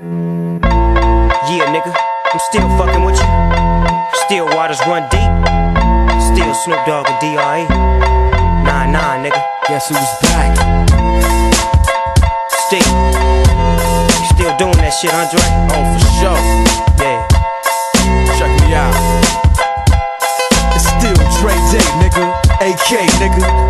Yeah, nigga, I'm still fucking with you. Still waters run deep. Still Snoop Dogg and D.R.E. Nah, nah, nigga. Guess who's back? Still. Still doing that shit, Andre? Oh, for sure. Yeah. Check me out. It's still Dre Day, nigga. AK, nigga.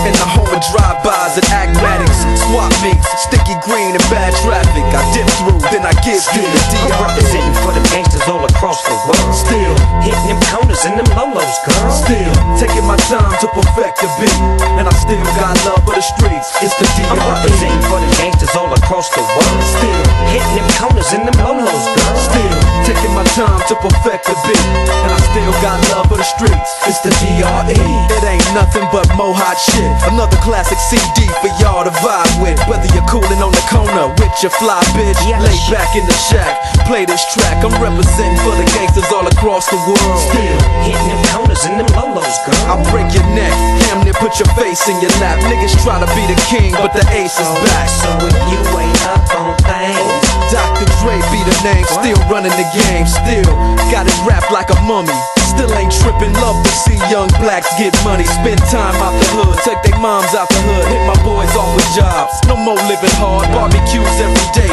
In the home of drive-bys and acmatics, swap meets, sticky green and bad traffic. I dip through, then I give you the I'm representing for the gangsters all across the world. Still, Hitting them corners and them lolos, girl. still taking my time to perfect the beat, and I still got love for the streets. It's the I'm representing for the gangsters all across the world. Still. Hitting them corners and them lolos, girl. Still taking my time to perfect the beat, and I still got love for the streets. It's the DRE. It ain't nothing but mohawk shit. Another classic CD for y'all to vibe with. Whether you're cooling on the corner with your fly bitch, lay back in the shack, play this track. I'm representing for the gangsters all across the world. Still. Hitting them corners and them lolos, girl. I'll break your neck, damn near put your face in your lap. Niggas try to be the king, but the ace is oh, back. So if you ain't up on things, Dr. Dre be the name, still running the game, still got it wrapped like a mummy. Still ain't tripping, love to see young blacks get money. Spend time out the hood, take their moms out the hood, hit my boys off with jobs. No more living hard, barbecues every day,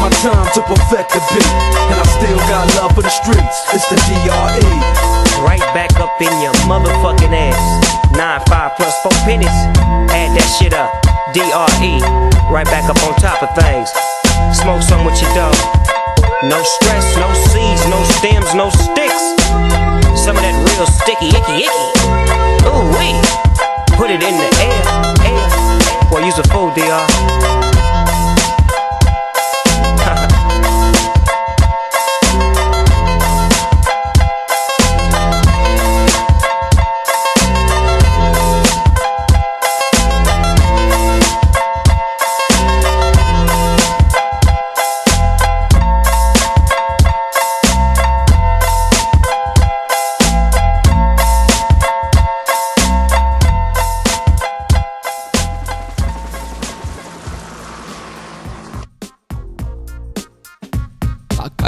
my time to perfect the beat, and I still got love for the streets. It's the DRE. Right back up in your motherfucking ass. Nine five plus four pennies. Add that shit up. DRE. Right back up on top of things. Smoke some with your dog. No stress, no seeds, no stems, no sticks. Some of that real sticky, icky, icky. Ooh wee. Put it in the air, air. Boy, use a fool, DR.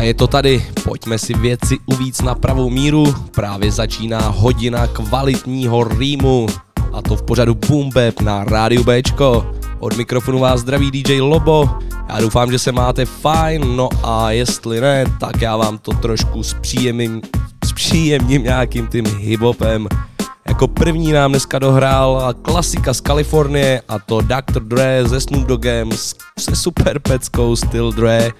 je to tady, pojďme si věci uvíc na pravou míru. Právě začíná hodina kvalitního rýmu a to v pořadu Boom Bap na rádiu Bčko. Od mikrofonu vás zdraví DJ Lobo. Já doufám, že se máte fajn, no a jestli ne, tak já vám to trošku zpříjemním, zpříjemním nějakým tím hiphopem. Jak Jako první nám dneska dohrál klasika z Kalifornie a to Dr. Dre se Snoop Doggem se super peckou Still Dre.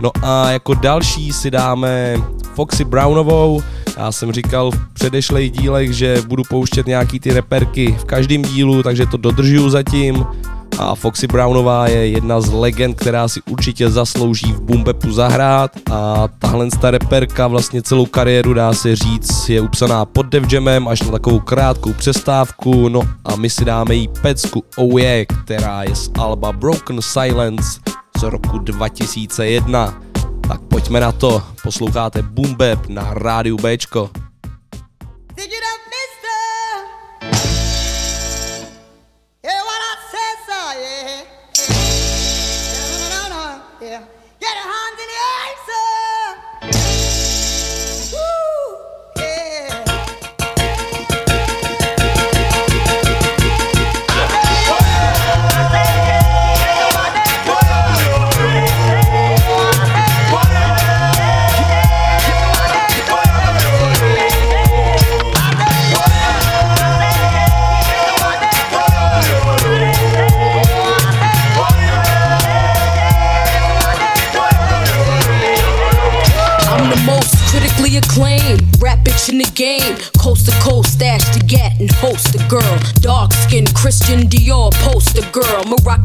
No a jako další si dáme Foxy Brownovou. Já jsem říkal v předešlých dílech, že budu pouštět nějaký ty reperky v každém dílu, takže to dodržuju zatím. A Foxy Brownová je jedna z legend, která si určitě zaslouží v Bumbepu zahrát. A tahle ta reperka vlastně celou kariéru dá se říct je upsaná pod Def Jamem až na takovou krátkou přestávku, no a my si dáme jí pecku Oh Yeah, která je z Alba Broken Silence z roku 2001. Tak pojďme na to, posloucháte Bumbeb na rádiu Bčko.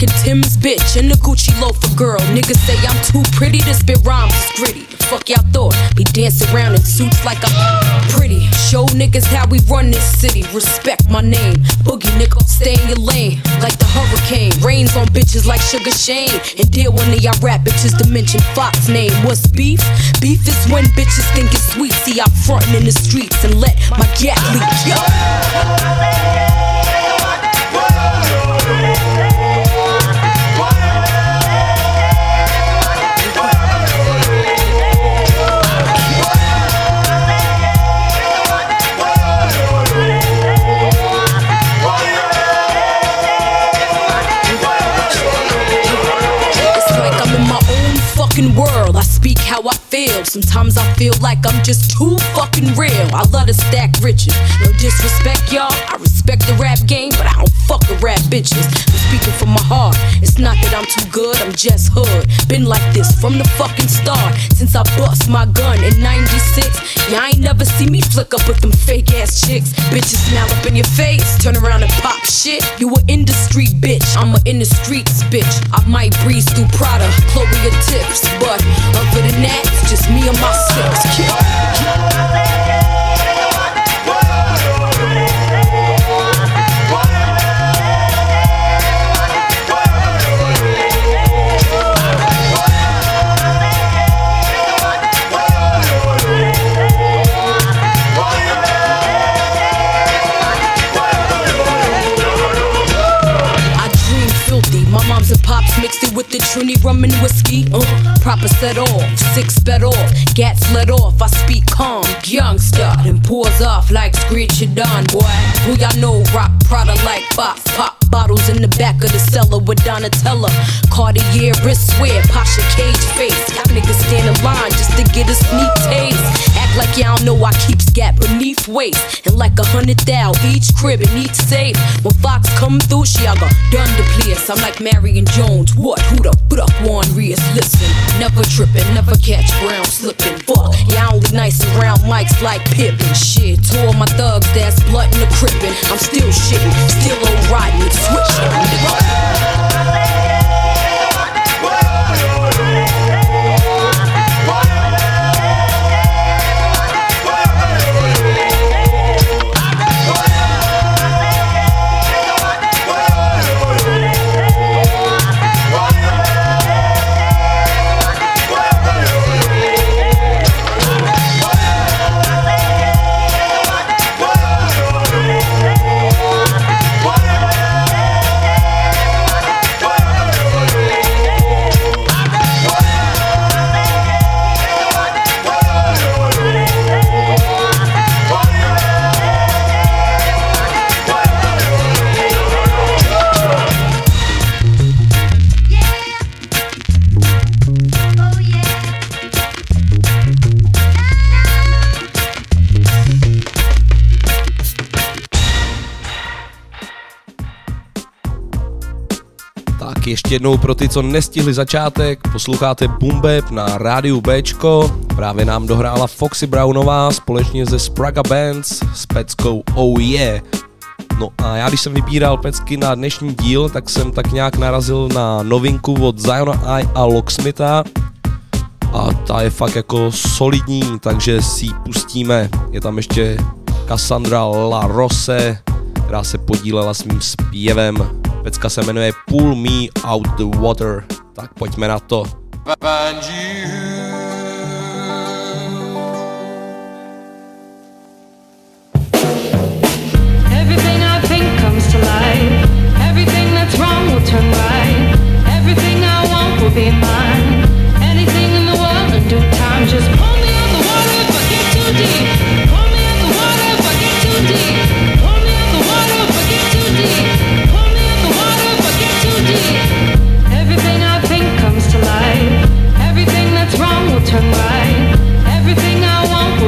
Moroccan Tim's bitch and the Gucci loafer girl. Niggas say I'm too pretty to spit rhymes, it's gritty. The fuck y'all thought? Be dancing around in suits like I'm pretty. Show niggas how we run this city. Respect my name. Boogie nigga, stay in your lane. Like the hurricane. Rains on bitches like Sugar Shane. And deal one of y'all rap bitches to mention Fox name. What's beef? Beef is when bitches think it's sweet. See, I'm frontin' in the streets and let my gat leak. Yo. Fucking world. I speak how I feel. Sometimes I feel like I'm just too fucking real. I love to stack riches. No disrespect, y'all. I respect the rap game, but I don't fuck with rap bitches. I'm speaking from my heart. It's not that I'm too good, I'm just hood. Been like this from the fucking start. Since I bust my gun in 96. Y'all ain't never see me flick up with them fake ass chicks. Bitches smile up in your face, turn around and pop shit. You a industry bitch, I'm a in the streets bitch. I might breeze through Prada, Chloe your tips. But other than that, it's just me and my six. With the Trini rum and whiskey. Uh, proper set off, six bed off, gats let off. I speak calm, youngster, then pours off like screech it done, boy. Who y'all know rock Prada like box pop bottles in the back of the cellar with Donatella. Cartier wristwear, Pasha cage face. Y'all niggas stand in line just to get a sneak taste. Act like y'all know I keep scat beneath waist. And like a hundred thou each crib and each safe. When Fox come through, she I got done to place. I'm like Marion Jones. What? Who the one Rias? Listen, never tripping, never catch brown slipping. Fuck, y'all only nice around mics like Pippin. Shit, two of my thugs that's blood in the crippin'. I'm still shitting, still on riding, switching. Ještě jednou pro ty, co nestihli začátek, posloucháte Bumbeb na rádiu Bčko. Právě nám dohrála Foxy Brownová společně se Spraga Bands s peckou Oh Yeah. No a já když jsem vybíral pecky na dnešní díl, tak jsem tak nějak narazil na novinku od Ziona I a Locksmitha a ta je fakt jako solidní, takže si ji pustíme. Je tam ještě Cassandra La Rose, která se podílela svým zpěvem. Pecka se jmenuje Pull Me Out the Water, tak pojďme na to. Be mine. Anything in the world in due time. Just pull me out the water if get too deep.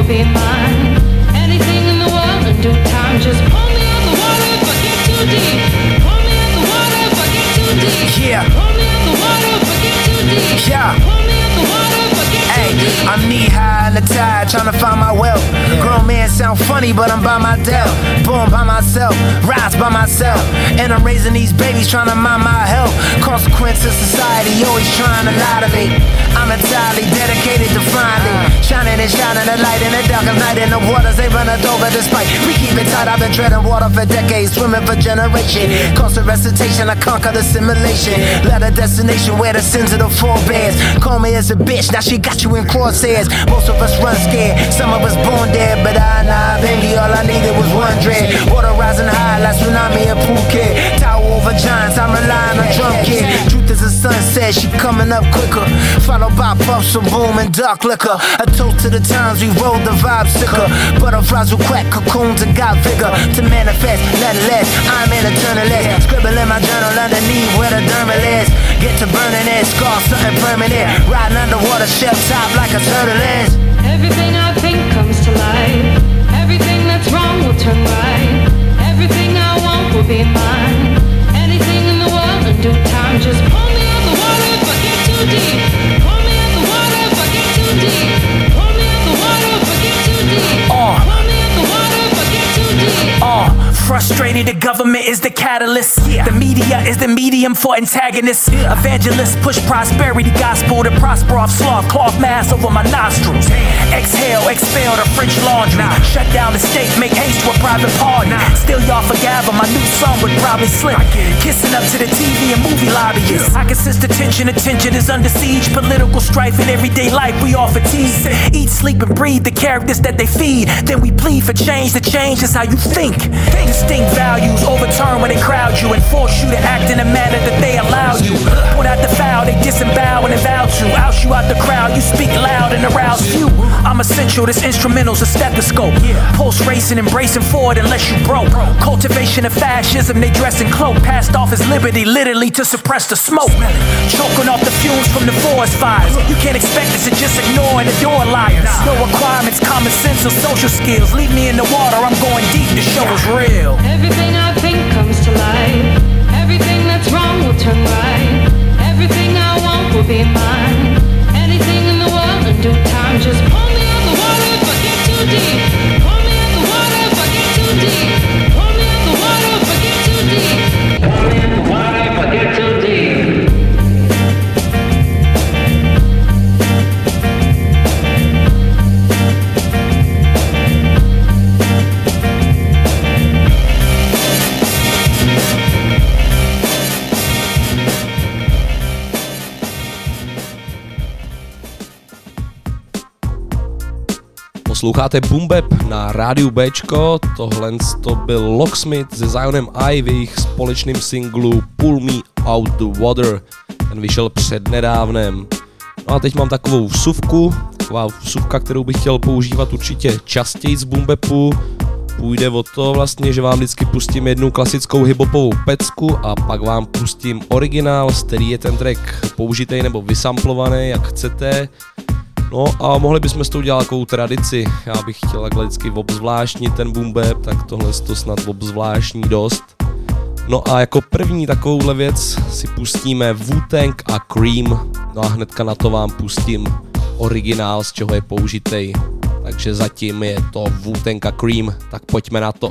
Be mine. Anything in the world in due time. Just pull me out the water if I get too deep. Pull me out the water if I get too deep. Yeah. Pull me out the water if I get too deep. Yeah. Pull me out the water if I get too deep. I'm knee high in the tide, trying to find my wealth. Grown man sound funny, but I'm by my del. Born by myself, rise by myself. And I'm raising these babies, trying to mind my health. Consequence of society, always trying to lie to me. I'm entirely dedicated to finding, shining and shining the light in the dark of night. In the waters, they run us over despite we keep it tight. I've been treading water for decades, swimming for generation. Constant recitation, I conquer the simulation. Let a destination where the sins of the forebears. Call me as a bitch, now she got you in crosshairs. Most of us run scared, some of us born dead, but I, nah, all I needed was one dread. Water rising high like tsunami in Phuket. Tower over giants, I'm relying on drum kid. Truth is a sunset, she coming up quicker. Followed by puffs of boom and dark liquor. A toast to the times we rode the vibe sicker. Butterflies will crack cocoons and got vigor to manifest, nothing less. I'm in eternalist. Scribble in my journal underneath where the dermal is. Get to burning it, scar something permanent. Riding underwater, shelf top like a turtle is. Everything I will turn right. Everything I want will be mine. Anything in the world in due time. Just pull me out the water if I get too deep. Pull me out the water if I get too deep. Pull me out the water if I get too deep. Uh. Pull me out the water if I get too deep. Uh, frustrated, the government is the catalyst. The media is the medium for antagonists. Evangelists push prosperity gospel to prosper off sloth, cloth mask over my nostrils. Exhale, expel the French laundry. Shut down the state, make haste to a private party. Still, y'all forgave my new song would probably slip. Kissing up to the TV and movie lobbyists. I can sense the tension, attention is under siege. Political strife in everyday life, we all fatigue. Eat, sleep, and breathe the characters that they feed. Then we plead for change. The change is how you think. Distinct values overturn when they crowd you and force you to act in a manner that they allow you. Put out the foul, they disembowel and envow you. Out you out the crowd, you speak loud and arouse few. I'm essential, this instrumental's a stethoscope. Pulse racing, embracing forward unless you broke. Cultivation of fascism, they dress in cloak. Passed off as liberty, literally to suppress the smoke. Choking off the fumes from the forest fires. You can't expect us to just ignore and adore liars. No requirements, common sense or social skills. Leave me in the water, I'm going deep, the show is real. Everything I think comes to life. Everything that's wrong will turn right. Everything I want will be mine. Anything in the world in due time. Just pull me out the water if I get too deep. Pull me out the water if I get too deep. Posloucháte Bumbeb na rádiu Bčko, tohle to byl Locksmith se Zionem I v jejich společným singlu Pull Me Out the Water. Ten vyšel před nedávnem. No a teď mám takovou vsuvku, taková vsuvka, kterou bych chtěl používat určitě častěji z Bumbepu. Půjde o to vlastně, že vám vždycky pustím jednu klasickou hiphopovou pecku a pak vám pustím originál, z který je ten track použitej nebo vysamplovaný, jak chcete. No a mohli bychom s tou dělat takovou tradici. Já bych chtěl takhle vždycky obzvláštnit ten boom bap, tak tohle to snad obzvláštní dost. No a jako první takovouhle věc si pustíme Wu-Tang a Cream. No a hnedka na to vám pustím originál, z čeho je použitej. Takže zatím je to Wu-Tang a Cream, tak pojďme na to.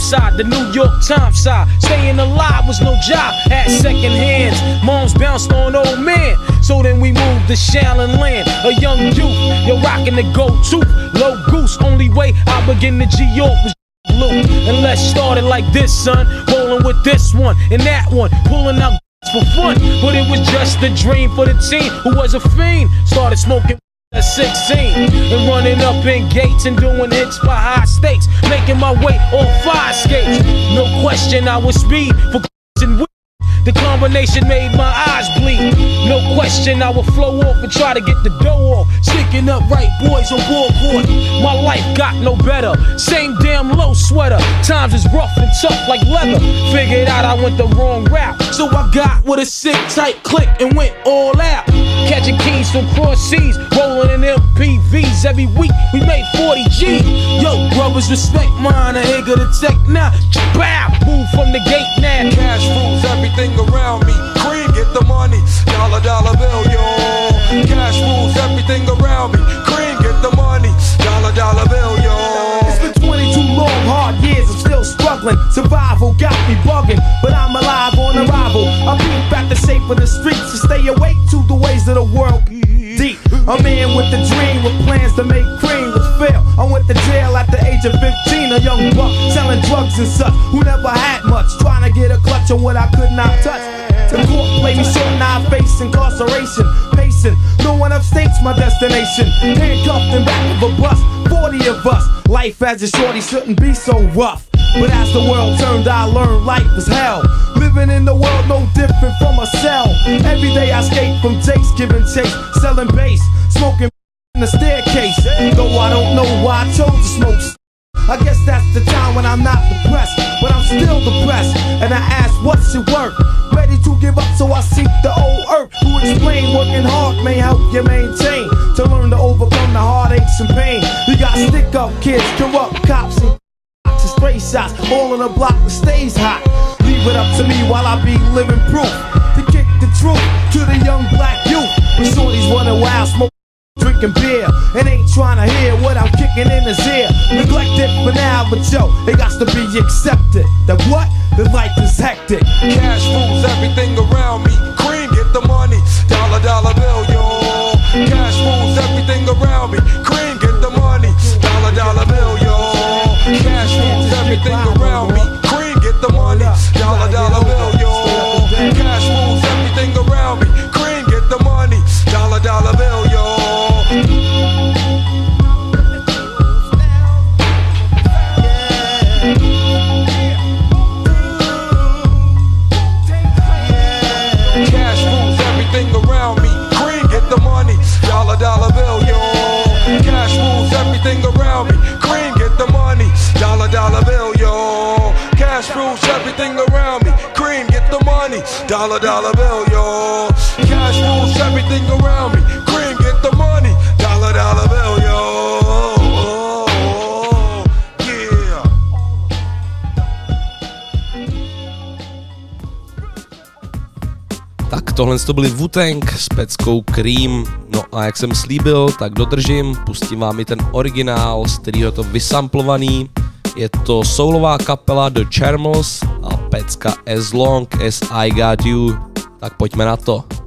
Side, the New York Times side. Staying alive was no job at second hands. Moms bounced on old men. So then we moved to Shaolin Land, a young youth. You're rocking the gold tooth, low goose. Only way I begin to G York was blue. And let's start it like this, son. Rolling with this one and that one, pulling out for fun. But it was just a dream for the team who was a fiend. Started smoking. At 16 and running up in gates and doing hits for high stakes, making my way on fire skates. No question, I was speed for and the combination made my eyes bleed. No question, I would flow off and try to get the dough off. Sticking up right boys on board court. My life got no better. Same damn low sweater. Times is rough and tough like leather. Figured out I went the wrong route. So I got with a sick tight click and went all out. Catching keys from cross seas, rolling in MPVs every week. We made 40 G. Yo, brothers, respect mine. I ain't gonna take now. Bow, move from the gate now. Cash rules everything everything around me. Cream, get the money, dollar dollar bill, yo. Cash rules everything around me. Cream, get the money, dollar dollar bill, yo. It's been 22 long, hard years, I'm still struggling. Survival got me bugging, but I'm alive on arrival. I peep at the shape of the streets to stay awake to the ways of the world. Deep, a man with a dream with plans to make. I went to jail at the age of 15, a young buck selling drugs and such who never had much, trying to get a clutch on what I could not touch. The court played me short, now I face incarceration. Pacing, no one upstates my destination. Handcuffed in back of a bus, 40 of us. Life as a shorty shouldn't be so rough. But as the world turned, I learned life is hell. Living in the world no different from a cell. Every day I escape from takes, giving chase, selling bass, smoking in the staircase. Though I don't know why I chose to smoke. I guess that's the time when I'm not depressed, but I'm still depressed. And I ask, what's it worth? Ready to give up, so I seek the old earth. Who explain working hard may help you maintain to learn to overcome the heartaches and pain. You got stick up kids, corrupt cops, and boxes, stray shots. All in a block that stays hot. Leave it up to me while I be living proof to kick the truth to the young black youth. When shorties running wild, smoke drinking beer and ain't trying to hear what I'm kicking in his ear. Neglected for now, but yo, it got to be accepted. That what? The life is hectic. Cash rules everything around me. Cream, get the money. Dollar, dollar bill, yo. Cash rules everything around me. Cream, get the money. Dollar, dollar bill, yo. Cash rules everything around me. Cream, get the money. Dollar, dollar bill, tohle to byly Wu-Tang s peckou Cream. No a jak jsem slíbil, tak dodržím, pustím vám i ten originál, z kterého to vysamplovaný. Je to soulová kapela The Charmels a pecka As Long As I Got You. Tak pojďme na to.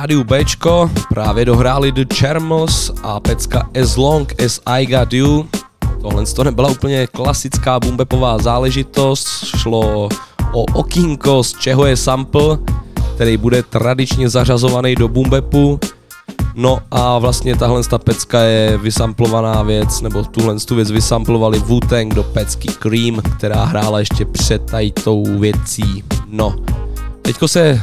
Rádiu Bčko, právě dohráli The Chermos a pecka As Long As I Got You. Tohle to nebyla úplně klasická bumbepová záležitost, šlo o okýnko, z čeho je sample, který bude tradičně zařazovaný do bumbepu. No a vlastně tahle ta pecka je vysamplovaná věc, nebo tuhle tu věc vysamplovali wu do pecky Cream, která hrála ještě před tady tou věcí. No, teďko se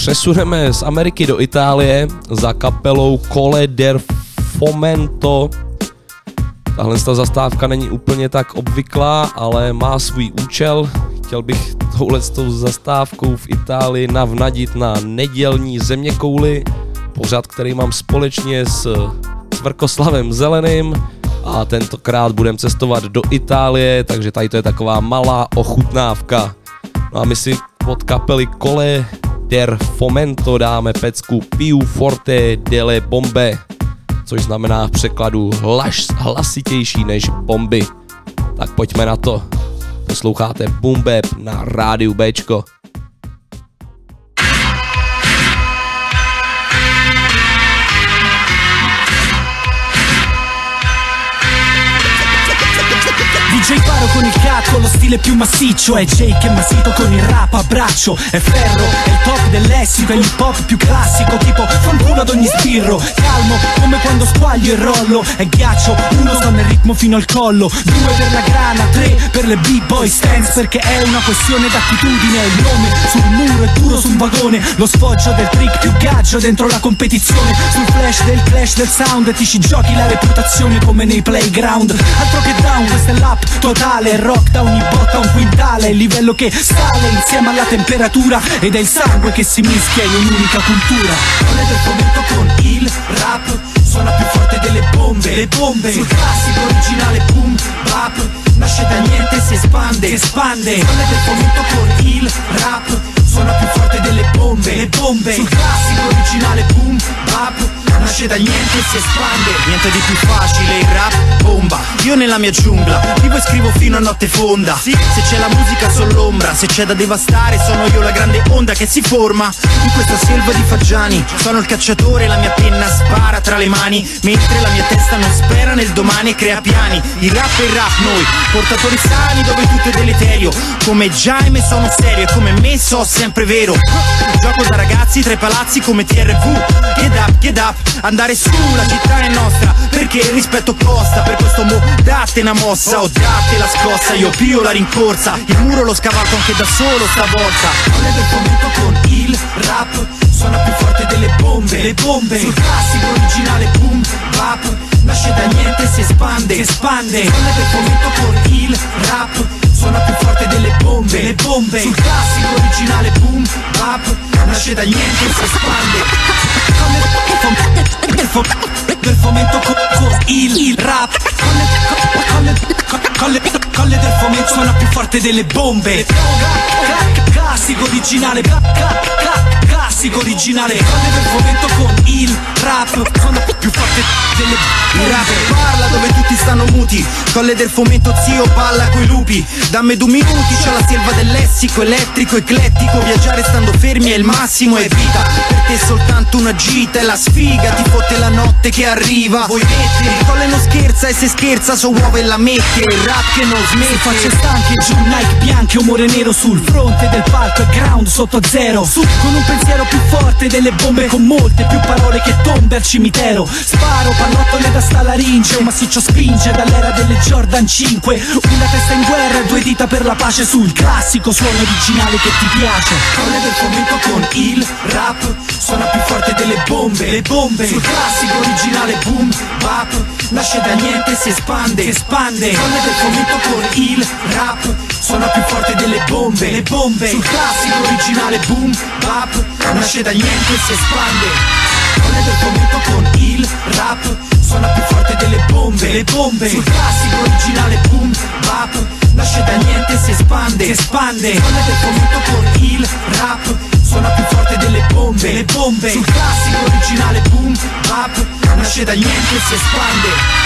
přesuneme z Ameriky do Itálie za kapelou Cole der Fomento. Tahle ta zastávka není úplně tak obvyklá, ale má svůj účel. Chtěl bych touhle zastávkou v Itálii navnadit na nedělní zeměkouli, pořad, který mám společně s Cvrkoslavem Zeleným a tentokrát budeme cestovat do Itálie, takže tady to je taková malá ochutnávka. No a my si od kapely Cole der Fomento dáme pecku Piu Forte delle Bombe, což znamená v překladu hlas, hlasitější než bomby. Tak pojďme na to. Posloucháte Boom Bap na rádiu Bčko. DJ Paro con il cazzo, lo stile più massiccio È Jake e Masito con il rap a braccio. È ferro, è il top del lessico È l'hip hop più classico Tipo fanculo ad ogni spirro Calmo, come quando squaglio e rollo. È ghiaccio, uno sta nel ritmo fino al collo. Due per la grana, tre per le b-boy stance Perché è una questione d'attitudine. Il nome sul muro è duro su un vagone. Lo sfoggio del trick più gaggio dentro la competizione. Sul flash del clash del sound Ti ci giochi la reputazione come nei playground. Altro che down, questa è l'app totale Rock da ogni botta un quintale Il livello che sale insieme alla temperatura Ed è il sangue che si mischia in un'unica cultura. Non è del fomento con il rap Suona più forte delle bombe. Le bombe. Sul classico originale boom bap Nasce da niente si espande. Si espande. Non è del fomento con il rap Suona più forte delle bombe. Le bombe. Sul classico originale boom bap Nasce da niente e si espande. Niente di più facile, il rap bomba. Io nella mia giungla Vivo e scrivo fino a notte fonda. Sì, se c'è la musica sono l'ombra Se c'è da devastare sono io la grande onda che si forma. In questa selva di fagiani Sono il cacciatore, la mia penna spara tra le mani. Mentre la mia testa non spera nel domani e crea piani. Il rap è il rap, noi Portatori sani dove tutto è deleterio. Come Jaime sono serio e come me so sempre vero. Gioco da ragazzi tra i palazzi come TRV Get up, get up, andare su, la città è nostra Perché il rispetto costa, per questo mo date una mossa. O date la scossa, io pio la rincorsa Il muro lo scavalco anche da solo stavolta. È del fomento con il rap Suona più forte delle bombe. Le bombe. Sul classico originale boom bap Nasce da niente si espande. Si espande. È del fomento con il rap Suona più forte delle bombe. Le bombe. Sul classico originale boom bap Nasce da niente e si espande. Del, fom- del fomento con, con il, il rap. Colle, co- colle, co- colle, colle del fomento suona più forte delle bombe. Cla- cla- Classico originale cla- Classico originale. Colle del fomento con il rap. Suona più forte delle rap parla dove tutti stanno muti. Colle del fomento zio balla coi lupi. Dammi due minuti c'è la selva del lessico Elettrico, eclettico. Viaggiare stando fermi è il massimo è vita. Per te soltanto una gita è la sfiga. Ti fotte la notte che arriva. Vuoi mettere? Colle non scherza e se scherza so uova e la mette. Il rap che non Se facce smette stanche giù Nike bianche umore nero sul fronte del palco e ground sotto zero. Su con un pensiero più forte delle bombe Con molte più parole che tombe al cimitero. Sparo pallottole da stalaringe Un massiccio spinge dall'era delle Jordan 5 Una testa in guerra e due dita per la pace Sul classico suono originale che ti piace. Colle del fomento con il rap Suona più forte delle bombe. Le bombe. Sul classico originale boom bap Nasce da niente si espande Si espande. Colle del fomento con il rap Suona più forte delle bombe. Le bombe. Sul classico originale boom bap Nasce da niente e si espande. Colle del fomento con il rap Suona più forte delle bombe. Le bombe. Sul classico originale boom bap. Nasce da niente e si espande. Si espande. Colle del fomento con il rap Suona più forte delle bombe. Le bombe. Sul classico originale boom bap. Nasce da niente e si espande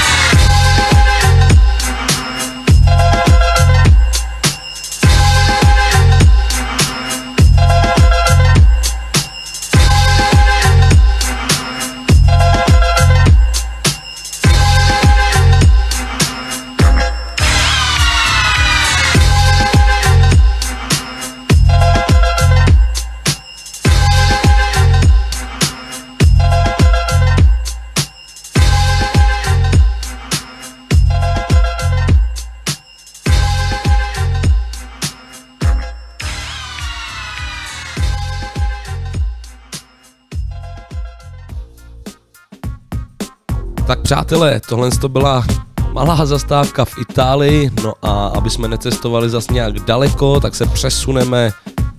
přátelé, tohle to byla malá zastávka v Itálii, no a aby jsme necestovali zas nějak daleko, tak se přesuneme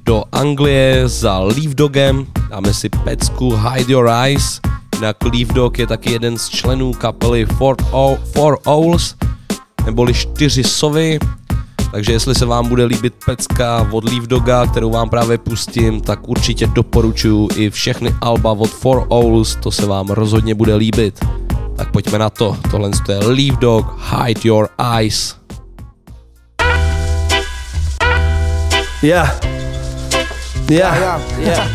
do Anglie za Leaf Dogem, dáme si pecku Hide Your Eyes, jinak Leaf Dog je taky jeden z členů kapely Four, o- Four Owls, neboli čtyři sovy, takže jestli se vám bude líbit pecka od Leaf Doga, kterou vám právě pustím, tak určitě doporučuji i všechny alba od Four Owls, to se vám rozhodně bude líbit. Tak pojďme na to, tohle je Leaf Dog, Hide Your Eyes. Yeah. Yeah. Yeah. Yeah.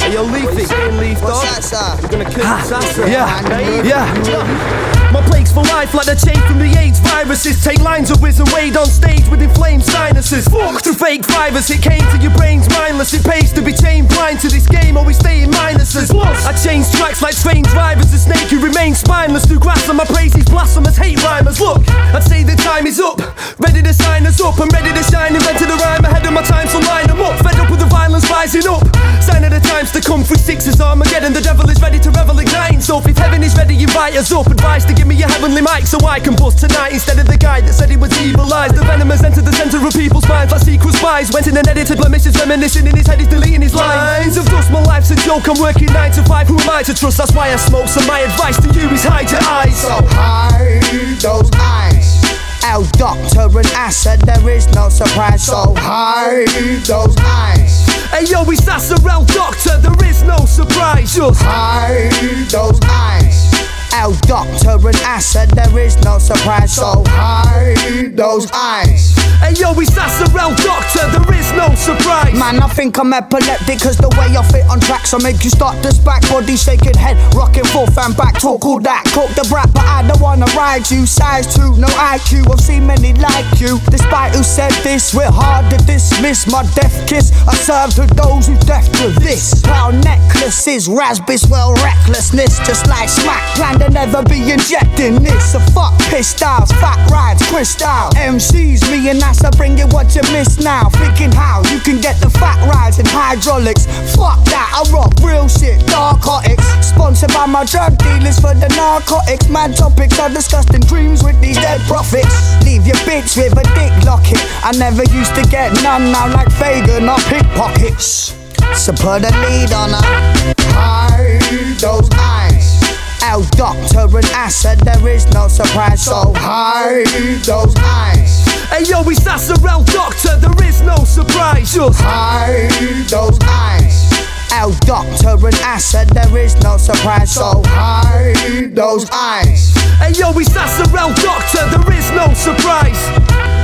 hey, yo, Leafy. Leaf, dog? What's that, sir? You're gonna kill Ha. Sasa. Yeah. Yeah. My plague's for life like the chain from the AIDS viruses. Take lines of whiz and wade on stage with inflamed sinuses. Walk through fake fibers, it came to your brains mindless. It pays to be chained blind to this game, always staying minuses. I change tracks like strange drivers. A snake who remains spineless through grass on my praise. These blasphemous hate rhymers. Look, I'd say the time is up. Ready to sign us up. I'm ready to shine. Invented a rhyme ahead of my time, so line them up. Fed up with the violence rising up. Sign of the times to come. Three sixes Armageddon. The devil is ready to revel igniting. So if heaven is ready, invite us up. Advice to give me a heavenly mic so I can bust tonight instead of the guy that said he was evil eyes. The venom has entered the center of people's minds like secret spies. Went in and edited blemishes, reminiscing in his head, he's deleting his lines. Of dust, my life's a joke. I'm working nine to five. Who am I to trust? That's why I smoke. So my advice to you is hide your eyes. So hide those eyes. El Doctor and I said there is no surprise. So hide those eyes. Hey yo, it's Sassarel Doctor, there is no surprise. Just hide those eyes. El Doctor and Acid, there is no surprise. So hide those eyes. Hey yo, it's Sassarel Doctor, there is no surprise. Man, I think I'm epileptic cause the way I fit on tracks, I make you start this back body shaking head, rocking forth and back. Talk all that, cook the brat, but I don't wanna ride you. Size two, no IQ, I've seen many like you. Despite who said this, we're hard to dismiss. My death kiss, I serve to those who deaf to this. Pearl necklaces, raspberries, well, recklessness, just like smack. Plan to never be injecting this. So fuck piss styles, fat rides, crystal. MCs, me and NASA bring you what you miss now. Thinking how you can get the fat rides and hydraulics. Fuck that, I rock real shit, narcotics. Sponsored by my drug dealers for the narcotics. Mad topics are disgusting dreams with these dead prophets. Leave your bitch with a dick locket. I never used to get none now like Fagan or pickpockets. So put a lead on her. Hide those eyes. El Doctor and Acid, there is no surprise. So hide those eyes. Hey yo, it's Sassarel Doctor, there is no surprise. Just hide those eyes. El Doctor and Acid, there is no surprise. So hide those eyes. Hey yo, it's Sassarel Doctor, there is no surprise.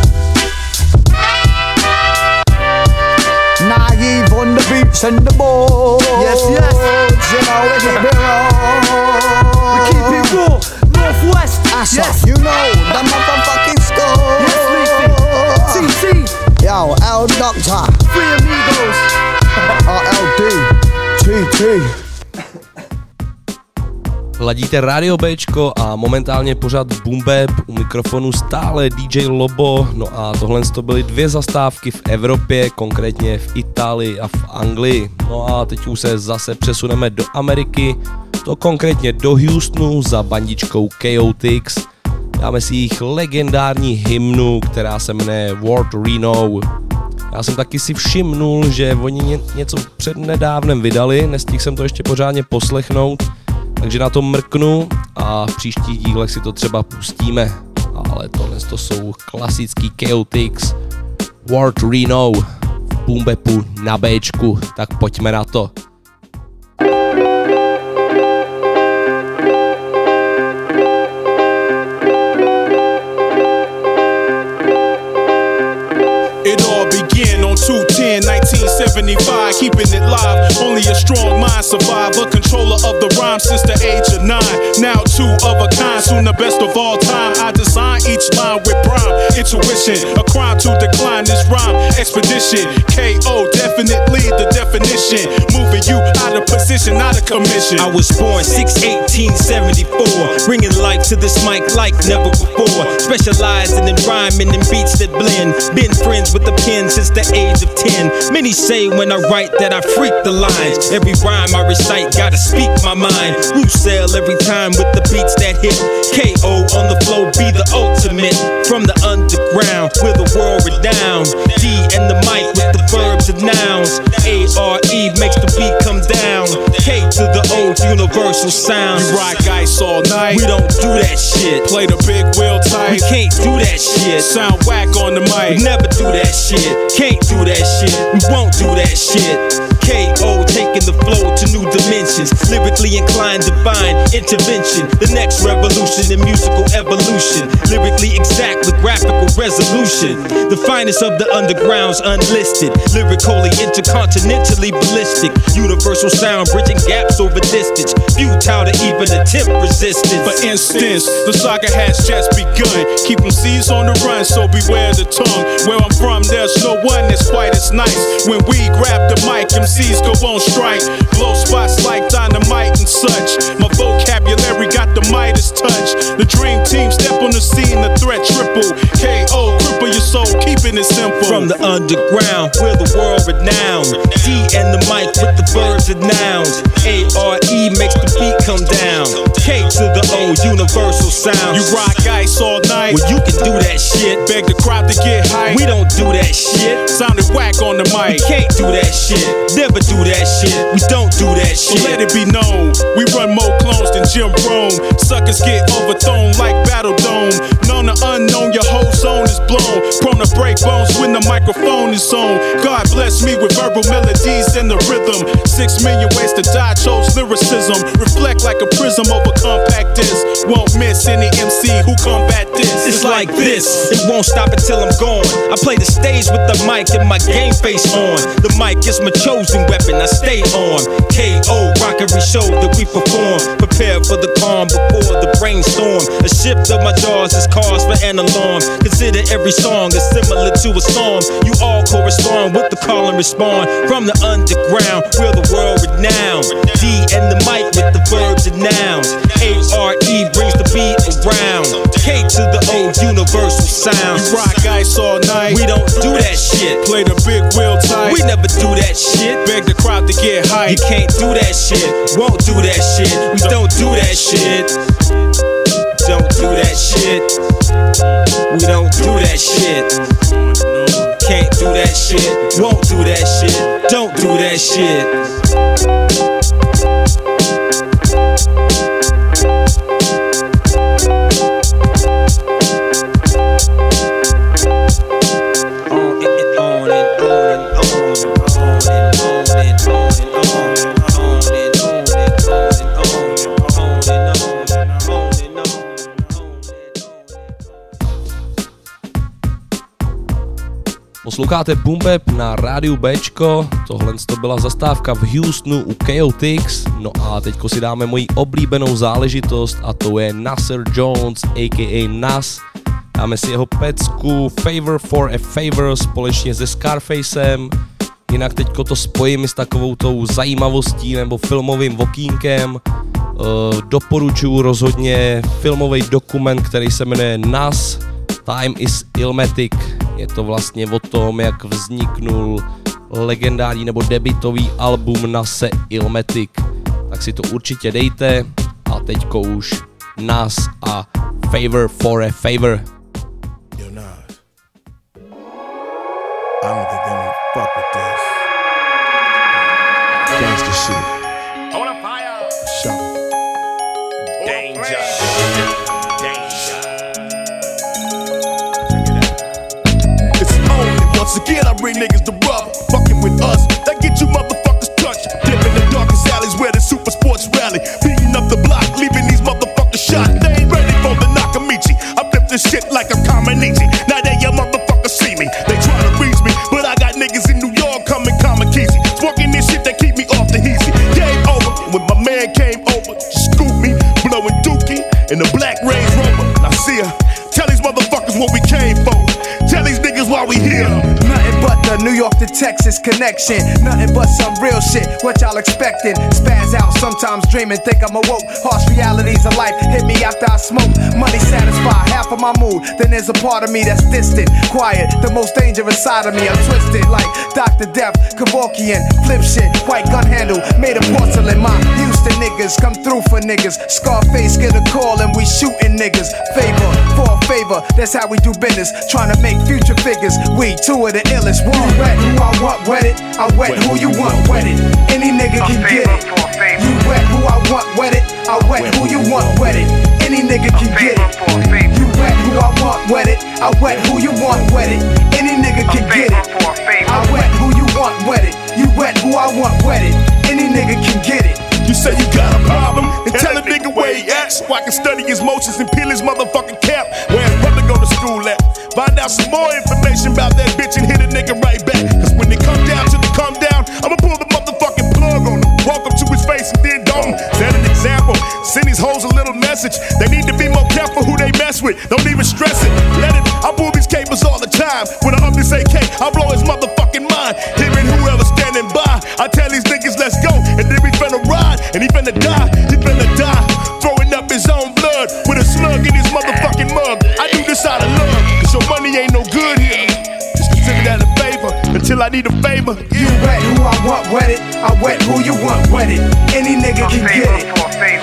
Naive on the beach and the boards. Yes, yes. You know we keep it raw. We keep it raw, Northwest. That's yes. You know the motherfucking score. Yes, Leafy. TT. Yo, El Doctor. Three amigos. RLD. TT. Ladíte Radio Bčko a momentálně pořád Boombap, u mikrofonu stále DJ Lobo, no a tohle to byly dvě zastávky v Evropě, konkrétně v Itálii a v Anglii. No a teď už se zase přesuneme do Ameriky, to konkrétně do Houstonu za bandičkou Chaotix. Dáme si jich legendární hymnu, která se jmenuje World Reno. Já jsem taky si všimnul, že oni ně, něco před nedávnem vydali, nestihl jsem to ještě pořádně poslechnout, takže na to mrknu a v příštích dílech si to třeba pustíme. Ale tohle to jsou klasický Chaotix, World Reno v Boombepu na Bčku, tak pojďme na to. 1975, keeping it live. Only a strong mind survive. A controller of the rhyme since the age of nine. Now two of a kind, soon the best of all time. I design each line with prime intuition. A crime to decline this rhyme expedition. KO, definitely the definition. Moving you out of position, out of commission. I was born 6 1874, bringing life to this mic like never before. Specializing in rhyming and beats that blend. Been friends with the pen since the age of 10. Many say when I write that I freak the lines. Every rhyme I recite, gotta speak my mind. Who sell every time with the beats that hit. KO on the flow, be the ultimate. From the underground, we're the world renowned. D and the mic with the verbs and nouns. A R E makes the beat come down. K to the old universal sound. You rock ice all night. We don't do that shit. Play the big wheel tight. We can't do that shit. Sound whack on the mic. We never do that shit. Can't do that shit. We won't do that shit. KO taking the flow to new dimensions. Lyrically inclined, divine intervention. The next revolution in musical evolution. Lyrically exact with graphical resolution. The finest of the undergrounds unlisted. Lyrically intercontinentally ballistic. Universal sound bridging gaps over distance. Futile to even attempt resistance. For instance, the saga has just begun. Keep them seeds on the run, so beware the tongue. Where I'm from, there's no one that's quite as nice. When we grab the mic, MCs go on strike. Blow spots like dynamite and such. My vocabulary got the Midas touch. The dream team step on the scene, the threat triple. KO, cripple your soul, keeping it simple. From the underground, we're the world renowned. D and the mic with the verbs and nouns. A R E makes the beat come down. K to the O, universal sound. You rock ice all night. Well, you can do that shit. Beg the crowd to get hype. We don't do that shit. Sounded whack on the mic. We can't do that shit. Never do that shit. We don't do that shit. So let it be known, we run more clones than Jim Rome. Suckers get overthrown like Battle Dome. Known or unknown, your whole zone is blown. Prone to break bones when the microphone is on. God bless me with verbal melodies and the rhythm. Six million ways to die, chose lyricism. Reflect like a prism over compact disc. Won't miss any MC who combat this. It's like this, it won't stop until I'm gone. I play the stage with the mic and my game face on. The mic is my chosen weapon, I stay on. KO, rockery show that we perform. Prepare for the calm before the brainstorm. A shift of my jaws is cause for an alarm. Consider every song is similar to a storm. You all correspond with the call and respond. From the underground, we're the world renowned. D and the mic with the verbs and nouns. A R E brings the beat around. K to the O, universal sound. You rock ice all night. We don't do that shit. Play the big wheel tight. We never do that shit. Beg the crowd to get hype. You can't do that shit. Won't do that shit. We don't do that shit. Don't do that shit. We don't do that shit. Can't do that shit. Won't do that shit. Don't do that shit. Posloucháte Boombap na rádiu Bčko, tohle to byla zastávka v Houstonu u Chaotix, no a teďko si dáme moji oblíbenou záležitost a to je Nasser Jones aka Nas. Dáme si jeho pecku Favor for a Favor společně se Scarfacem, jinak teďko to spojím s takovou tou zajímavostí nebo filmovým vokínkem. Uh, doporučuji rozhodně filmový dokument, který se jmenuje Nas, Time is Ilmatic. Je to vlastně o tom, jak vzniknul legendární nebo debitový album Nase Ilmatic. Tak si to určitě dejte a teďko už Nas a Favor for a Favor. Again I bring niggas to rubber. Fucking with us, that get you motherfuckers touched. Dip in the darkest alleys where the super sports rally. Beating up the block, leaving these motherfuckers shot. They ain't ready for the Nakamichi. I flip this shit like Kamanichi. Now they New York Texas connection. Nothing but some real shit. What y'all expecting? Spaz out, sometimes dreaming, think I'm awoke. Harsh realities of life hit me after I smoke. Money satisfy half of my mood. Then there's a part of me that's distant, quiet. The most dangerous side of me, I'm twisted like Dr. Death, Kevorkian, flip shit, white gun handle, made of porcelain. My Houston niggas come through for niggas. Scarface get a call and we shooting niggas. Favor for a favor, that's how we do business. Trying to make future figures. We two of the illest. One who I want wetted. I wet who you want wetted. Any nigga can get it. You wet who I want wetted. I wet who you want wetted. Any nigga can get it. You wet who I want wetted. I wet who you want wetted. Any nigga can get it. I wet who you want wetted. You wet who I want wetted. Any nigga can get it. You say you got a problem, and tell a nigga where he at so I can study his motions and peel his motherfucking cap. Where his brother go to school at. Find out some more information about that bitch and hit a nigga right back. Cause when they come down to the come down, I'ma pull the motherfucking plug on him. Walk up to his face and then don't set an example. Send these hoes a little message. They need to be more careful who they mess with. Don't even stress it. Let it. I pull these cables all the time. When I up this AK, I blow his motherfucking mind. Him and whoever standing by. I tell these niggas, let's go. And then we finna ride. And he finna die. He finna die. Throwing up his own blood with a slug in his motherfucking mug. I do this out of love. Cause your money ain't no good here. Just consider that a favor until I need a favor. You wet who I want wet it, I wet who you want wet it. Any nigga can get it.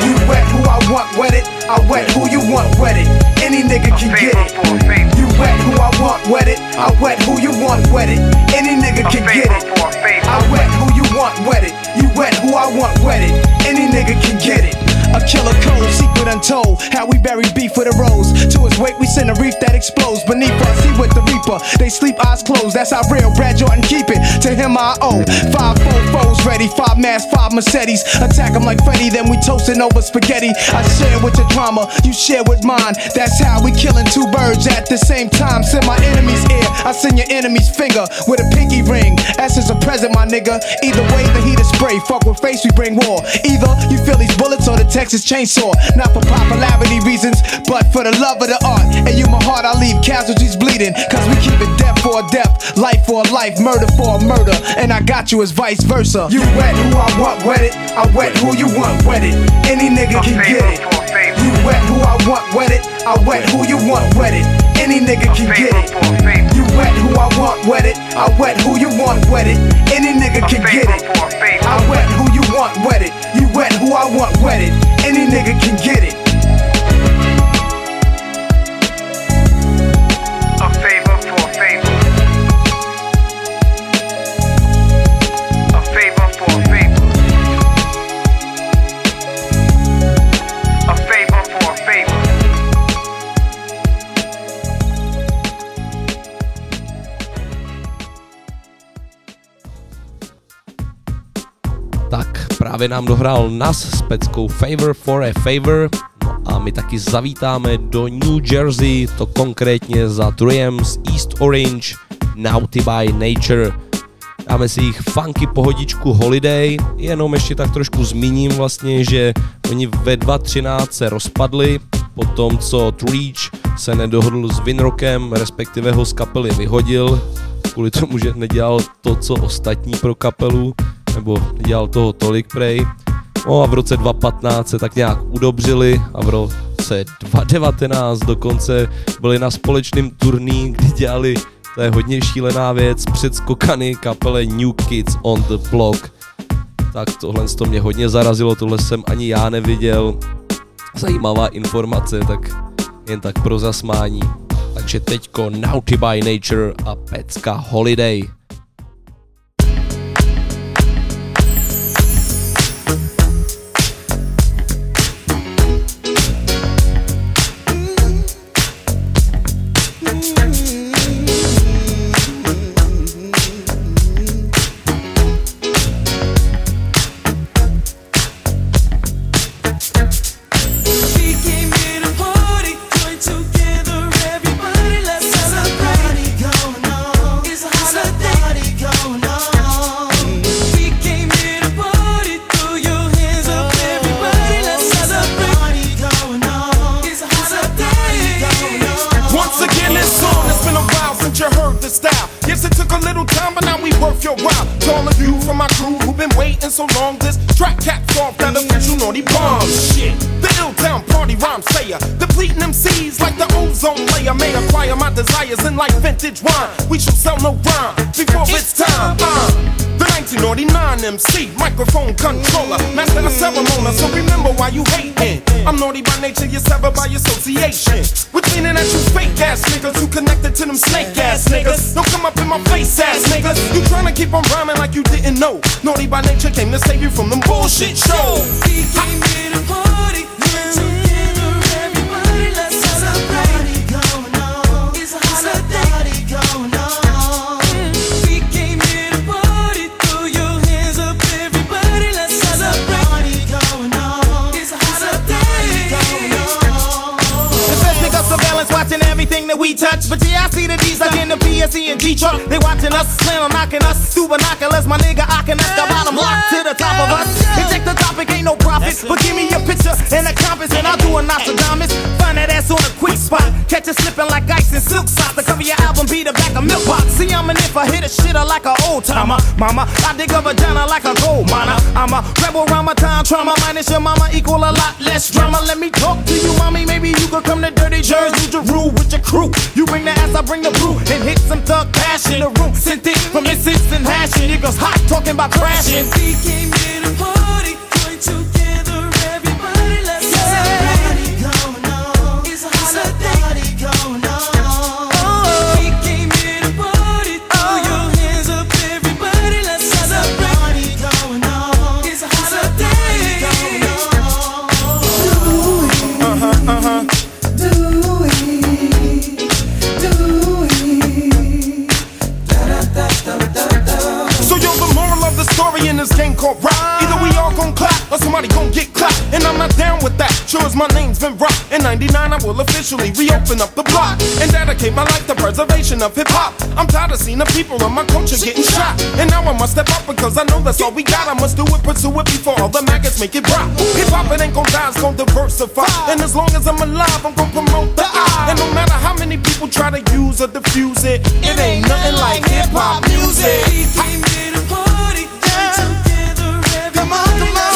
You wet who I want wet it, I wet who you want wet it. Any nigga can get it. You wet who I want wet it, I wet who you want wet it. Any nigga can get it. I wet who you want wetted. You wet who I want wetted. Any nigga can get it. A killer code, secret untold. How we bury beef with a rose. To his wake, we send a reef that explodes. Beneath us, he with the reaper. They sleep eyes closed. That's how real Brad Jordan keep it. To him, I owe. Five four foes ready. Five masks, five Mercedes. Attack him like Freddy, then we toasting over spaghetti. I share with your drama, you share with mine. That's how we killing two birds at the same time. Send my enemy's ear, I send your enemy's finger with a pinky ring. Essence a present, my nigga. Either way, the heat is spray. Fuck with face, we bring war. Either you feel these bullets or the Texas chainsaw. Not for popularity reasons, but for the love of the art. And you, my heart, I leave casualties bleeding. Cause we keep it death for death, life for life, murder for murder. And I got you as vice versa. You wet who I want wetted. I wet who you want wetted. Any nigga can get it. You wet who I want wetted. I wet who you want wetted. Any nigga can get it. You wet who I want wet it. I wet who you want wet it. Any nigga can get it. I wet who you want wet it. You wet who I want wet it. Any nigga can get it. Právě nám dohrál Nas s peckou Favor for a Favor no a my taky zavítáme do New Jersey, to konkrétně za Trium z East Orange, Naughty by Nature. Dáme si jich funky pohodičku Holiday, jenom ještě tak trošku zmíním vlastně, že oni ve 2.13 se rozpadli, po tom, co Treach se nedohodl s Winrockem, respektive ho z kapely vyhodil, kvůli tomu, že nedělal to, co ostatní pro kapelu, nebo dělal toho tolik prej. No a v roce 2015 se tak nějak udobřili a v roce 2019 dokonce byli na společném turný, kdy dělali, to je hodně šílená věc, předskokany kapele New Kids on the Block. Tak tohle to mě hodně zarazilo, tohle jsem ani já neviděl. Zajímavá informace, tak jen tak pro zasmání. Takže teďko Naughty by Nature a pecka Holiday. Vintage wine. We shall sell no rhyme before it's time. Uh, the 1989 MC, microphone controller, master of ceremony. So remember why you hating. I'm naughty by nature, you're by association. Which meaning that you fake ass niggas who connected to them snake ass niggas. Don't come up in my face ass niggas. You tryna keep on rhyming like you didn't know. Naughty by nature came to save you from them bullshit shows. We came here to party. That we touch. But yeah, I see the D's like in the PSE and G truck. They watching us, slam knocking us. Through binoculars, my nigga, I can us the bottom lock to the top of us. They check the topic, ain't no profit. But give me your picture and a compass, and I'll do a Nostradamus. Find that ass on a quick spot. Catch it slipping like ice in silk sock. The cover your album be the back of milk box. See, I'm an if I hit a shitter like an old timer. Mama, I dig a vagina like a gold miner. I'm a rebel around my time trauma. Minus your mama equal a lot less drama. Let me talk to you, mommy. Maybe you could come to Dirty Jersey to rule with your crew. You bring the ass, I bring the brew. And hit some thug passion. The room sent it from instant hashing. Niggas hot talking about crashing. We came here to party. Join together, this game called rap. Either we all gon' clap or somebody gon' get clapped. And I'm not down with that. Sure as my name's Vin Rock. In 99, I will officially reopen up the block and dedicate my life to preservation of hip hop. I'm tired of seeing the people of my culture getting shot. And now I must step up because I know that's all we got. I must do it, pursue it before all the maggots make it drop. Hip hop, it ain't gon' die, it's gon' diversify. And as long as I'm alive, I'm gon' promote the I. And no matter how many people try to use or diffuse it, it ain't nothing like hip hop music. We everybody, on, come celebrate.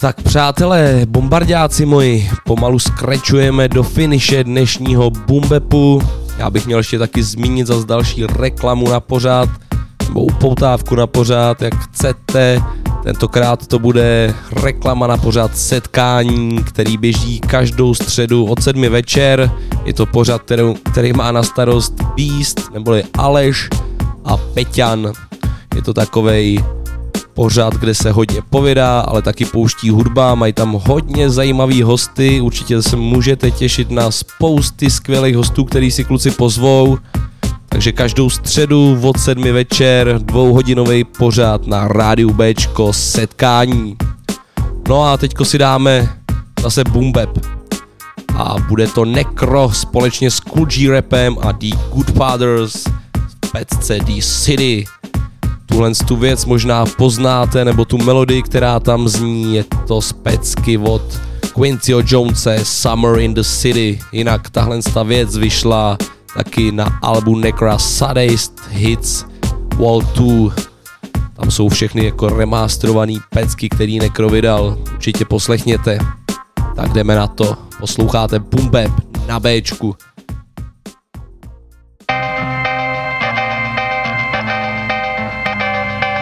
Tak přátelé, bombardáci moji, pomalu skrečujeme do finiše dnešního Bumbepu. Já bych měl ještě taky zmínit zase další reklamu na pořád, nebo upoutávku na pořád, jak chcete. Tentokrát to bude reklama na pořád setkání, který běží každou středu od sedmi večer. Je to pořád, který, který má na starost Beast, neboli Aleš a Peťan. Je to takovej pořád, kde se hodně povědá, ale taky pouští hudba, mají tam hodně zajímavý hosty, určitě se můžete těšit na spousty skvělých hostů, který si kluci pozvou. Takže každou středu od sedmi večer dvouhodinový pořád na rádiu Bčko setkání. No a teďko si dáme zase Boom Bap. A bude to Necro společně s Cool Rapem a The Goodfathers v pecce The City. Tuhle tu věc možná poznáte, nebo tu melodii, která tam zní, je to z pecky od Quincyho Jonese Summer in the City. Jinak tahle ta věc vyšla taky na albu Necra Sadist Hits Wall 2. Tam jsou všechny jako remasterovaný pecky, který Necro vydal. Určitě poslechněte. Tak jdeme na to. Posloucháte Bap na Bčku.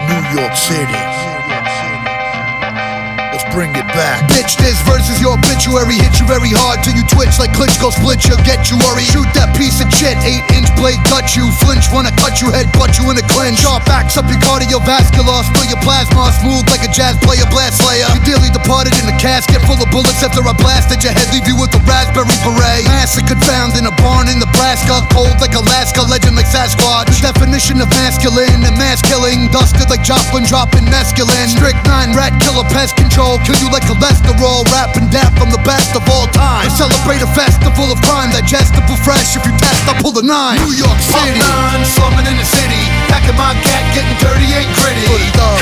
New York City. Bring it back. Bitch, this verse is your obituary. Hit you very hard till you twitch like Klitschko split you, get you worried. Shoot that piece of shit, eight inch blade touch you. Flinch, wanna cut you, head butt you in a clinch. Sharp backs up your cardiovascular, spill your plasma, smooth like a jazz player, blast slayer. You dearly departed in a casket full of bullets after I blasted your head, leave you with a raspberry beret. Massacred found in a barn in Nebraska, cold like Alaska, legend like Sasquatch. The definition of masculine and mass killing, dusted like Joplin, dropping mescaline. Strict nine, rat killer, pest control, kill you like cholesterol, rapping death from the best of all time. To celebrate a festival of crime, digestible fresh. If you test, I'll pull the nine. New York City, nine, slumming in the city, packing my cat, getting dirty, ain't gritty.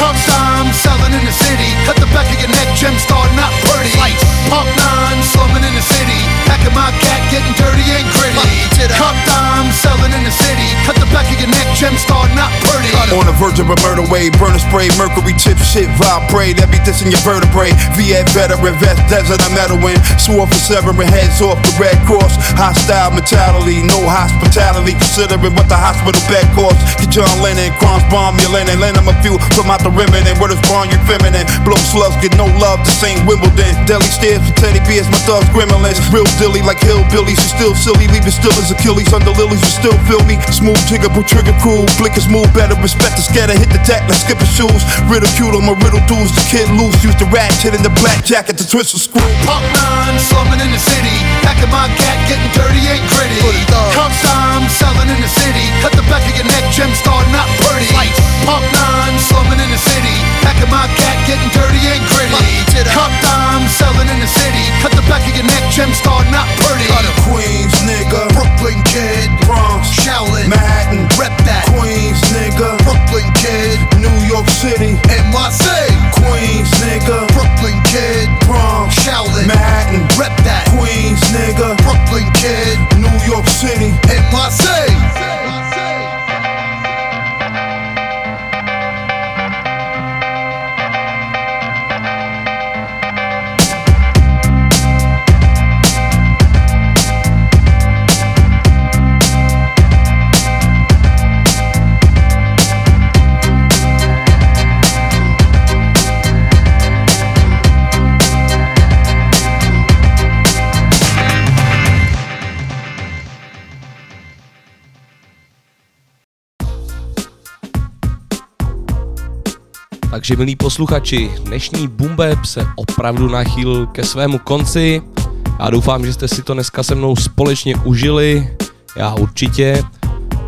Cup time, selling in the city, cut the back of your neck, gem star, not pretty. Lights. Pump nine, slumming in the city, packing my cat, getting dirty, ain't gritty. Cup time, selling in the city, cut the back of your neck, gem star, not pretty. On the verge of a murder wave, burner spray, mercury chip shit, vibrate, every this in your vertebrae. VA veteran, vest desert, I'm meddling. Swore for severing heads off the Red Cross. Hostile mentality, no hospitality, considering what the hospital bed costs. Get John Lennon, Crons bomb your Lennon, lend him a few from out the rimming, and word is born, you feminine. Blow slugs, get no love, the same Wimbledon. Deli stairs for Teddy Bears, my thugs gremlins. Real dilly like hillbillies, you still silly, leave it still as Achilles under lilies, you still feel me. Smooth jigger, but trigger cool, Blickers move better, respect the scatter, hit the deck like skipper shoes. Ridicule on my riddle dudes, the kid loose, use the ratchet in the black jacket to twist a screw. Pump nine, slumming in the city, packing my cat, getting dirty, ain't gritty. Cup time, selling in the city, cut the back of your neck, gem star, not pretty. Pump nine, slumming in the city, packing my cat, getting dirty, ain't gritty. Cup time, selling in the city, cut the back of your neck, gem star, not pretty. Queens, nigga. Brooklyn kid, Bronx, Shaolin, Manhattan, rep that. Queens, nigga. Brooklyn kid, New York City, NYC, Queens, nigga. Kid, Bronx, Shaolin, Manhattan, rep that. Queens, nigga. Brooklyn kid, New York City. NYC. Takže milí posluchači, dnešní Bumbeb se opravdu nachýlil ke svému konci. Já doufám, že jste si to dneska se mnou společně užili, já určitě.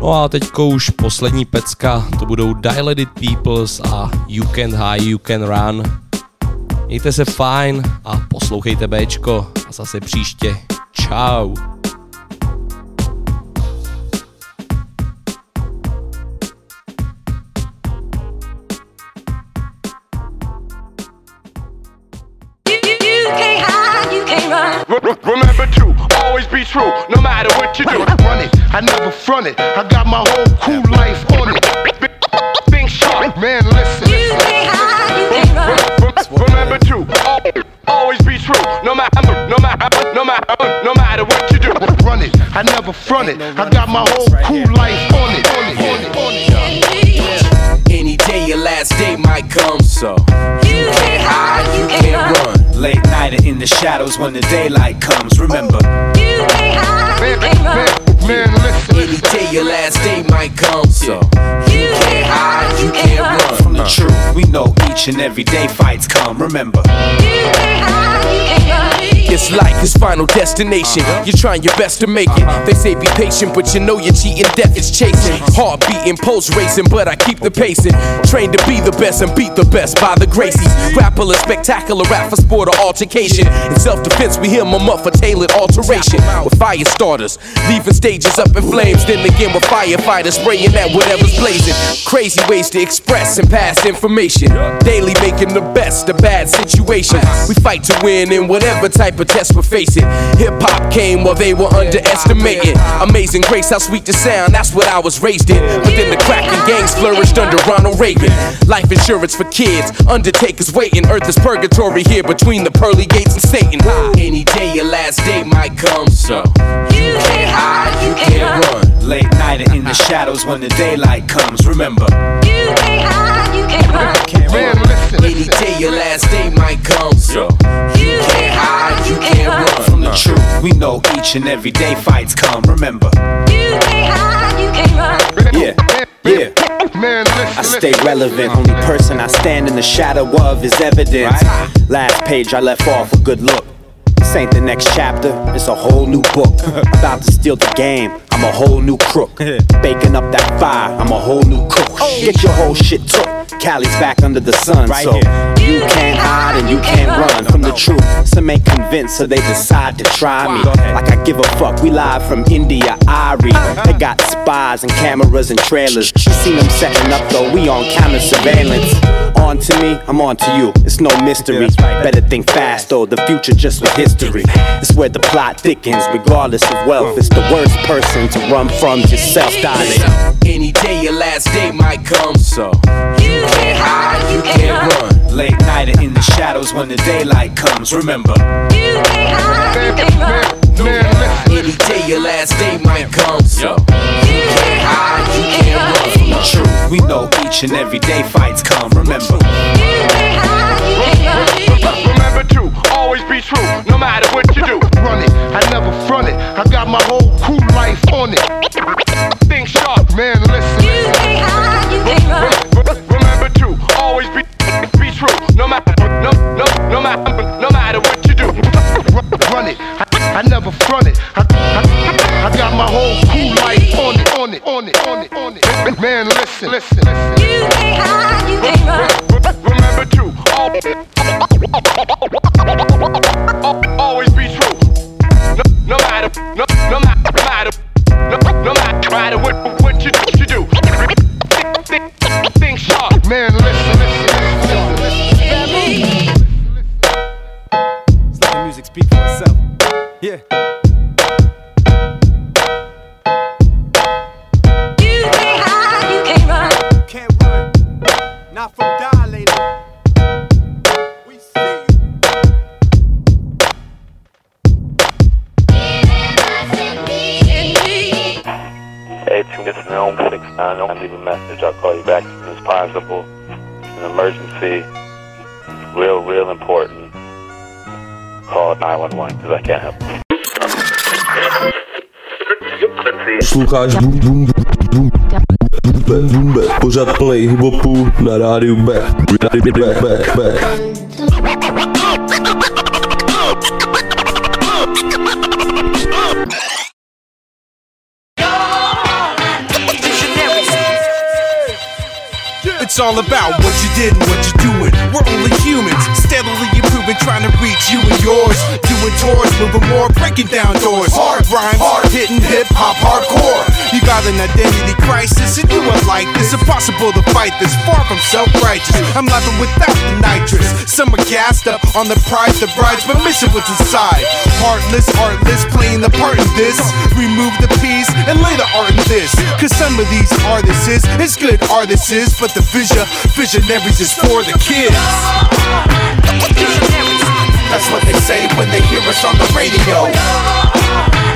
No a teďko už poslední pecka, to budou Dilated Peoples a You Can High, You Can Run. Mějte se fajn a poslouchejte Bčko a zase příště. Ciao. True, no matter what you do. Run it, I never front it. I got my whole crew life on it. Think sharp, man, listen. Remember to always be true, no matter, no matter, no matter, no matter what you do. Run it, I never front it. I got my whole crew life on it. On it, on it, on it. Any day your last day might come, so you can't hide, ah, you can't run. Late night and in the shadows when the daylight comes. Remember, you can't hide, you can't run. Man, listen. Any day your last day might come, so you can't hide, ah, you can't run from the truth. We know each and every day fights come. Remember, It's life, his final destination. You're trying your best to make it. They say be patient, but you know you're cheating. Death is chasing. Heart beating, pulse racing, but I keep the pacing. Trained to be the best and beat the best by the Gracies. Grapple a spectacular rap for sport or altercation. In self defense, we hear my for tailored alteration. With fire starters, leaving stages up in flames. Then again, with firefighters spraying at whatever's blazing. Crazy ways to express and pass information. Daily making the best of bad situations. We fight to win in whatever type of test we're facing. Hip hop came while they were underestimating. Amazing grace, how sweet the sound, that's what I was raised in. But then the cracking gangs flourished under Ronald Reagan. Life insurance for kids, undertakers waiting. Earth is purgatory here between the pearly gates and Satan. any day your last day might come, so you can't hide, you can't run. Late night or in the shadows when the daylight comes. Remember, you can't hide, you can't run. Listen. Any listen. day your last day might come. So you can't hide, you can't run From the truth, we know each and every day fights come. Remember, You can't hide, you can't run. yeah, yeah. Man, listen, I stay relevant. Only person I stand in the shadow of is evidence. Last page I left off a good look. This ain't the next chapter, it's a whole new book. About to steal the game, I'm a whole new crook. Baking up that fire, I'm a whole new cook. Get your whole shit took. Cali's back under the sun, so you can't hide and you can't run from the truth. Some ain't convinced, so they decide to try me. Like I give a fuck. We live from India, Irie. They got spies and cameras and trailers. You seen them setting up though. We on camera surveillance. On to me, I'm on to you. It's no mystery. Better think fast though. The future just with history. It's where the plot thickens, regardless of wealth. It's the worst person to run from yourself, darling. Any day your last day might come. So you can't hide, you can't run. Late night and in the shadows when the daylight comes. Remember, You can't hide, you can't run. Any day your last day might come. So you can't hide, you can't run from the truth. we know each and every day fights come. Remember. Remember to always be true, no matter what you do. Run it, I never front it. I got my whole crew life on it. Think sharp, man, listen. Remember to always be be true, no matter no no no matter no matter what you do. Run it, I, I never front it. I, I, I got my whole crew life on it, on it, on it, on it, on it. Man, listen, listen, listen. Posloucháš Boom Boom Boom Boom Boom. Pořád play hiphopu na rádiu Back Back Back It's all about what you did and what you're doing. We're only humans, steadily improving, trying to you and yours. Doing tours, moving more, breaking down doors. Hard rhymes, hard hitting hip hop, hardcore. You got an identity crisis and you are like this. Impossible to fight this, far from self righteous. I'm laughing without the nitrous. Some are gassed up on the prize, the brides, but missing what's inside. Heartless, artless, playing the part in this. Remove the piece and lay the art in this. Cause some of these artists is, it's good artists is, but the vision, visionaries is for the kids. That's what they say when they hear us on the radio.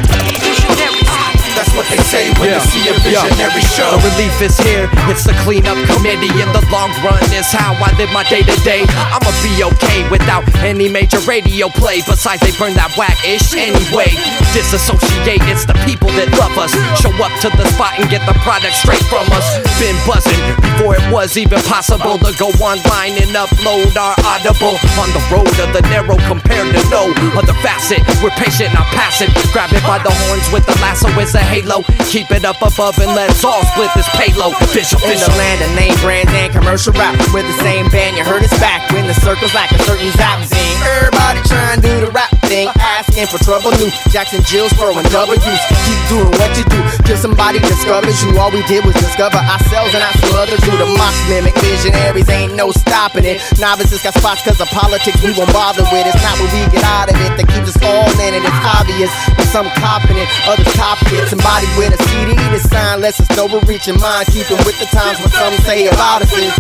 That's what they say when they see a visionary show. The relief is here, it's the cleanup committee. In the long run, is how I live my day to day. I'ma be okay without any major radio play. Besides, they burn that whack ish anyway. Disassociate, it's the people that love us. Show up to the spot and get the product straight from us. Been buzzing before it was even possible to go online and upload our audible. On the road of the narrow compared to no other facet. We're patient, not passive. Grab it by the horns with the lasso is a halo. Keep it up above and let's all split this payload. Fish, In the land of name brands and commercial rap, we're the same band. You heard us back when the circle's like a certain zing. Everybody trying to do the rap thing, asking for trouble. New Jackson Jills throwing W's. Keep doing what you do till somebody discovers you. All we did was discover ourselves and I see through the mock mimic. Visionaries ain't no stopping it. Novices got spots cause of politics we won't bother with. It's not what we get out of it that keeps us all in it. It's obvious, but some copping it, others copy it. Somebody with a CD to sign less us know we're reaching mind, keeping with the times. What some say about us is.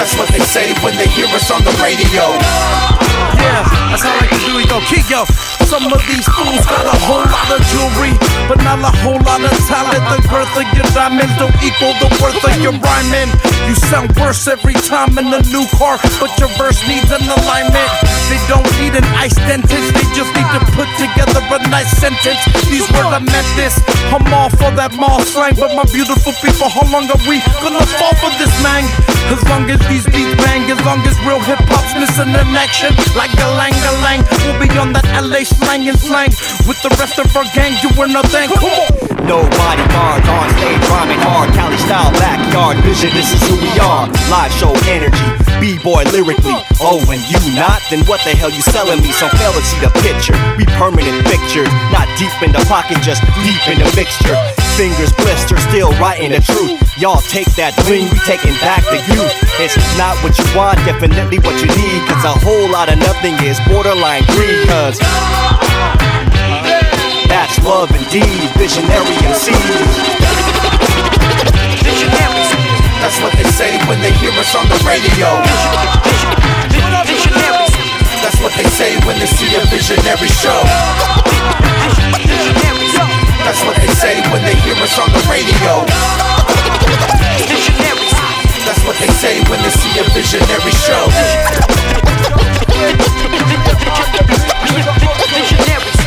That's what they say when they hear us on the radio. Yeah, that's how I to do it. Yo, keep yo. Some of these fools got a whole lot of jewelry, but not a whole lot of talent. The girth of your diamonds don't equal the worth of your rhyming. You sound worse every time in a new car, but your verse needs an alignment. They don't need an ice dentist, they just need to put together a nice sentence. These words I meant this. I'm all for that mall slang, but my beautiful people, how long are we gonna fall for this man? As long as these beats bang, as long as real hip hop's missing an action, like a lang a lang, we'll be on that LA slang and slang with the rest of our gang you doing nothing. Come on. No on stage rhyming hard. Cali style backyard vision. This is who we are. Live show energy. B-boy lyrically. Oh, and you not? Then what the hell you selling me? Some fail to see the picture. We permanent pictures. Not deep in the pocket, just deep in the mixture. Fingers blister, still writing the truth. Y'all take that bling, we taking back the youth. It's not what you want, definitely what you need. Cause a whole lot of nothing is borderline greed. Cause that's love indeed, visionary MCs. Visionaries. That's what they say when they hear us on the radio. Visionaries. That's what they say when they see a visionary show. That's what they say when they hear us on the radio. Visionaries. That's what they say when they see a visionary show. Visionaries.